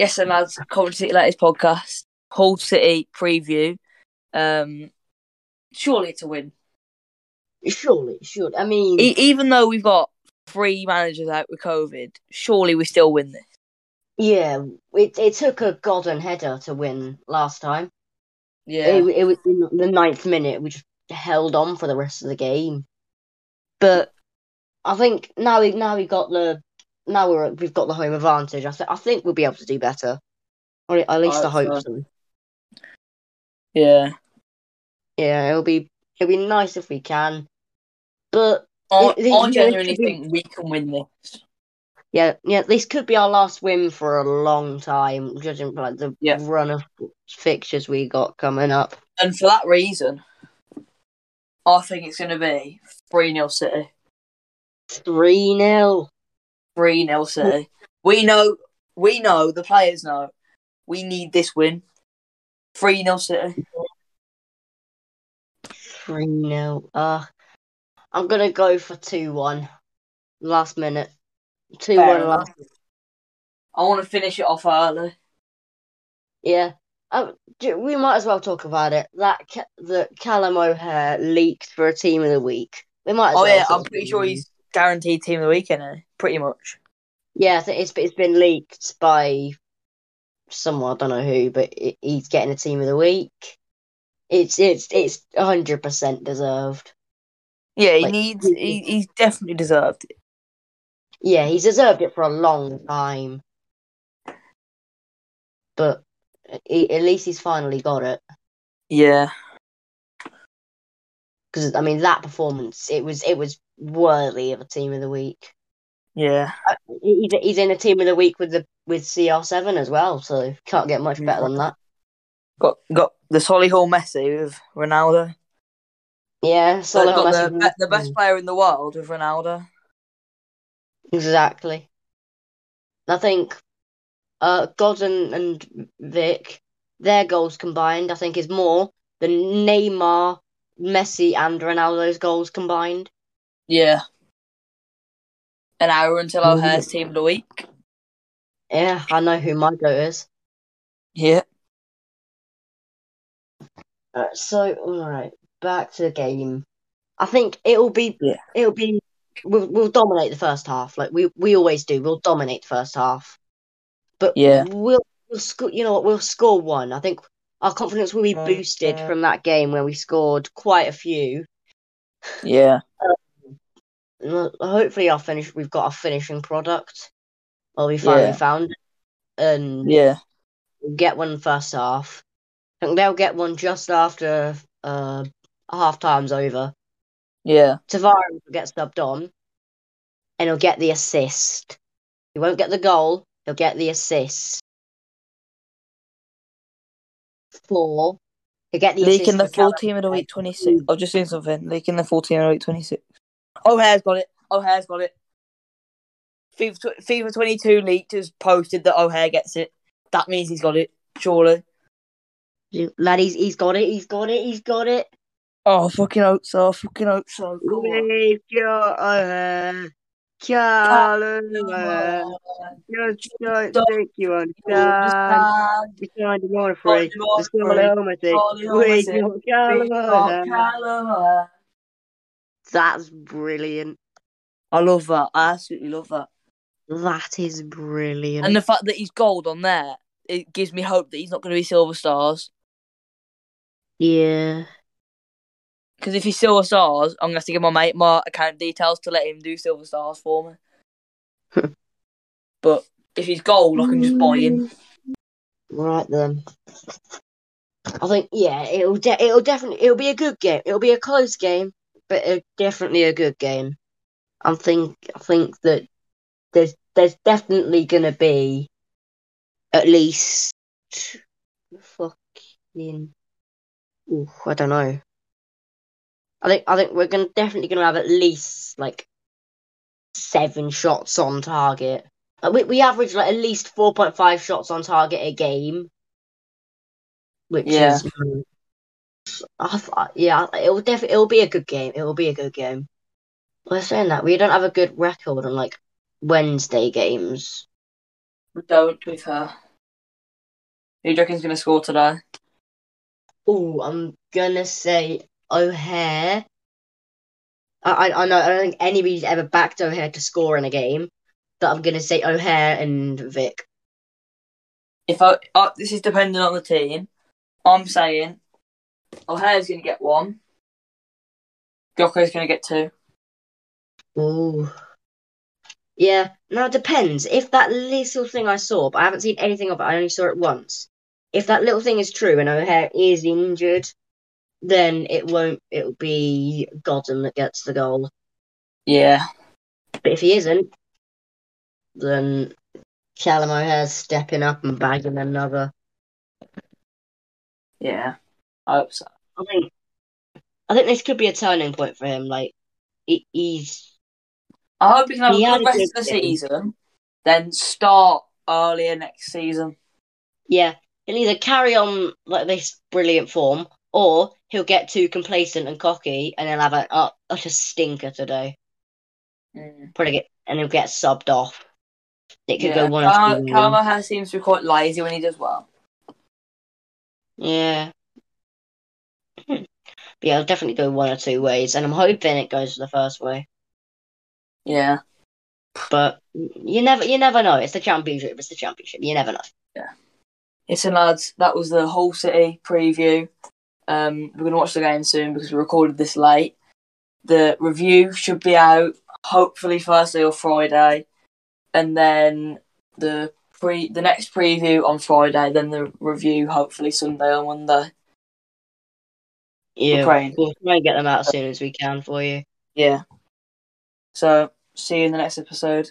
Yes, and lads, Coventry City latest podcast, Hull City preview. Um, surely it's a win. Surely, should. I mean, E- even though we've got three managers out with COVID, surely we still win this. yeah, it it took a golden header to win last time. Yeah, It, it was in the ninth minute. We just held on for the rest of the game. But I think now we now we got the now we're we've got the home advantage. I think I think we'll be able to do better. Or at least I I, hope hope so. yeah. Yeah, it'll be it'll be nice if we can. But I, It- I genuinely be- think we can win this. yeah, yeah, this could be our last win for a long time, judging by the Yeah. run of fixtures we got coming up. And for that reason, I think it's going to be 3 0 City. Three 0 3 0 City. We know, we know, the players know, we need this win. 3 0 City. Three 0 Uh, I'm gonna go for two one. Last minute. Two Fair one enough. last. I want to finish it off early. Yeah. Um, we might as well talk about it. That ca- that Callum O'Hare leaked for a team of the week. We might. As Oh, well yeah, I'm pretty sure he's guaranteed team of the weekend, eh? pretty much. Yeah, it's it's been leaked by someone I don't know who, but it, he's getting a team of the week. It's it's it's hundred percent deserved. Yeah, he Like, needs, he- he, he's definitely deserved it. Yeah, he's deserved it for a long time. But he, at least he's finally got it. Yeah. Because I mean, that performance, it was it was worthy of a team of the week. Yeah. He's he's in a team of the week with the with CR7 as well, so can't get much better than that. Got got the Solihull Messi with Ronaldo. Yeah, So so got the, the best player in the world with Ronaldo. Exactly. I think uh, Godden and Vic, their goals combined, I think, is more than Neymar, Messi, and Ronaldo's goals combined. Yeah. An hour until our O'Hare's team of the week. Yeah, I know who my goat is. Yeah. Uh, so, all right, back to the game. I think it'll be, Yeah. it'll be, we'll, we'll dominate the first half, like we we always do. We'll dominate the first half, but Yeah. we'll we'll score. You know what? We'll score one. I think our confidence will be boosted from that game where we scored quite a few. Yeah. Well, Hopefully, our finish. We've got our finishing product. Well, we finally Yeah. found it, and Yeah. we'll get one first half. I think they'll get one just after uh half time's over. Yeah. Tavares will get subbed on, and he'll get the assist. He won't get the goal. He'll get the assist. Four. He'll get the Leaking the full team of the week O'Hare. 26. I've just seen something. Leaking the full team of the week 26. O'Hare's got it. O'Hare's got it. FIFA, FIFA 22 leaked has posted that O'Hare gets it. That means he's got it, surely. Lad, he's, he's got it. He's got it. He's got it. Oh, fucking hope so. Fucking hope so. We've got O'Hare. Callum O'Hare. Just don't think you Just understand. stand. It's kind of free. Just free. home, I think. We've got O'Hare. That's brilliant. I love that. I absolutely love that. That is brilliant. And the fact that he's gold on there, it gives me hope that he's not going to be silver stars. yeah. Because if he's silver stars, I'm going to have to give my mate my account details to let him do silver stars for me. but if he's gold, I can just buy him. Right then. I think yeah, it'll de- it'll definitely it'll be a good game. It'll be a close game, but it definitely a good game. I think I think that there's there's definitely gonna be at least fucking ooh, I don't know. I think I think we're gonna definitely gonna have at least like seven shots on target. Uh, we we average like at least four point five shots on target a game, which Yeah. is I yeah, it will definitely it will be a good game. It will be a good game. We're saying that we don't have a good record on like Wednesday games. We don't with her. Who do you reckon's going to score today? Oh, I'm gonna say O'Hare. I, I I know I don't think anybody's ever backed O'Hare to score in a game, but I'm gonna say O'Hare and Vic. If I, uh, this is dependent on the team, I'm saying O'Hare's going to get one. Gyoko's going to get two. Ooh. Yeah, Now it depends. If that little thing I saw, but I haven't seen anything of it, I only saw it once. If that little thing is true and O'Hare is injured, then it won't. It'll be Godden that gets the goal. Yeah. But if he isn't, then Callum O'Hare's stepping up and bagging another. Yeah. I hope so. I think, I think this could be a turning point for him. Like, he, he's I hope he can have He a good rest good of the game. season, then start earlier next season. yeah. He'll either carry on like this brilliant form, or he'll get too complacent and cocky, and he'll have a uh, utter stinker today. Mm. Probably get and he'll get subbed off. It could Yeah. go one or Callum two. Callum seems to be quite lazy when he does well. Yeah. Yeah, it'll definitely go one or two ways, and I'm hoping it goes the first way. Yeah. But you never, you never know. It's the championship. It's the championship. You never know. Yeah. Listen, lads, that was the Hull City preview. Um, we're going to watch the game soon because we recorded this late. The review should be out hopefully Thursday or Friday, and then the pre the next preview on Friday. Then the review hopefully Sunday or Monday. Yeah, praying. we'll try and get them out as soon as we can for you. Yeah. So see you in the next episode.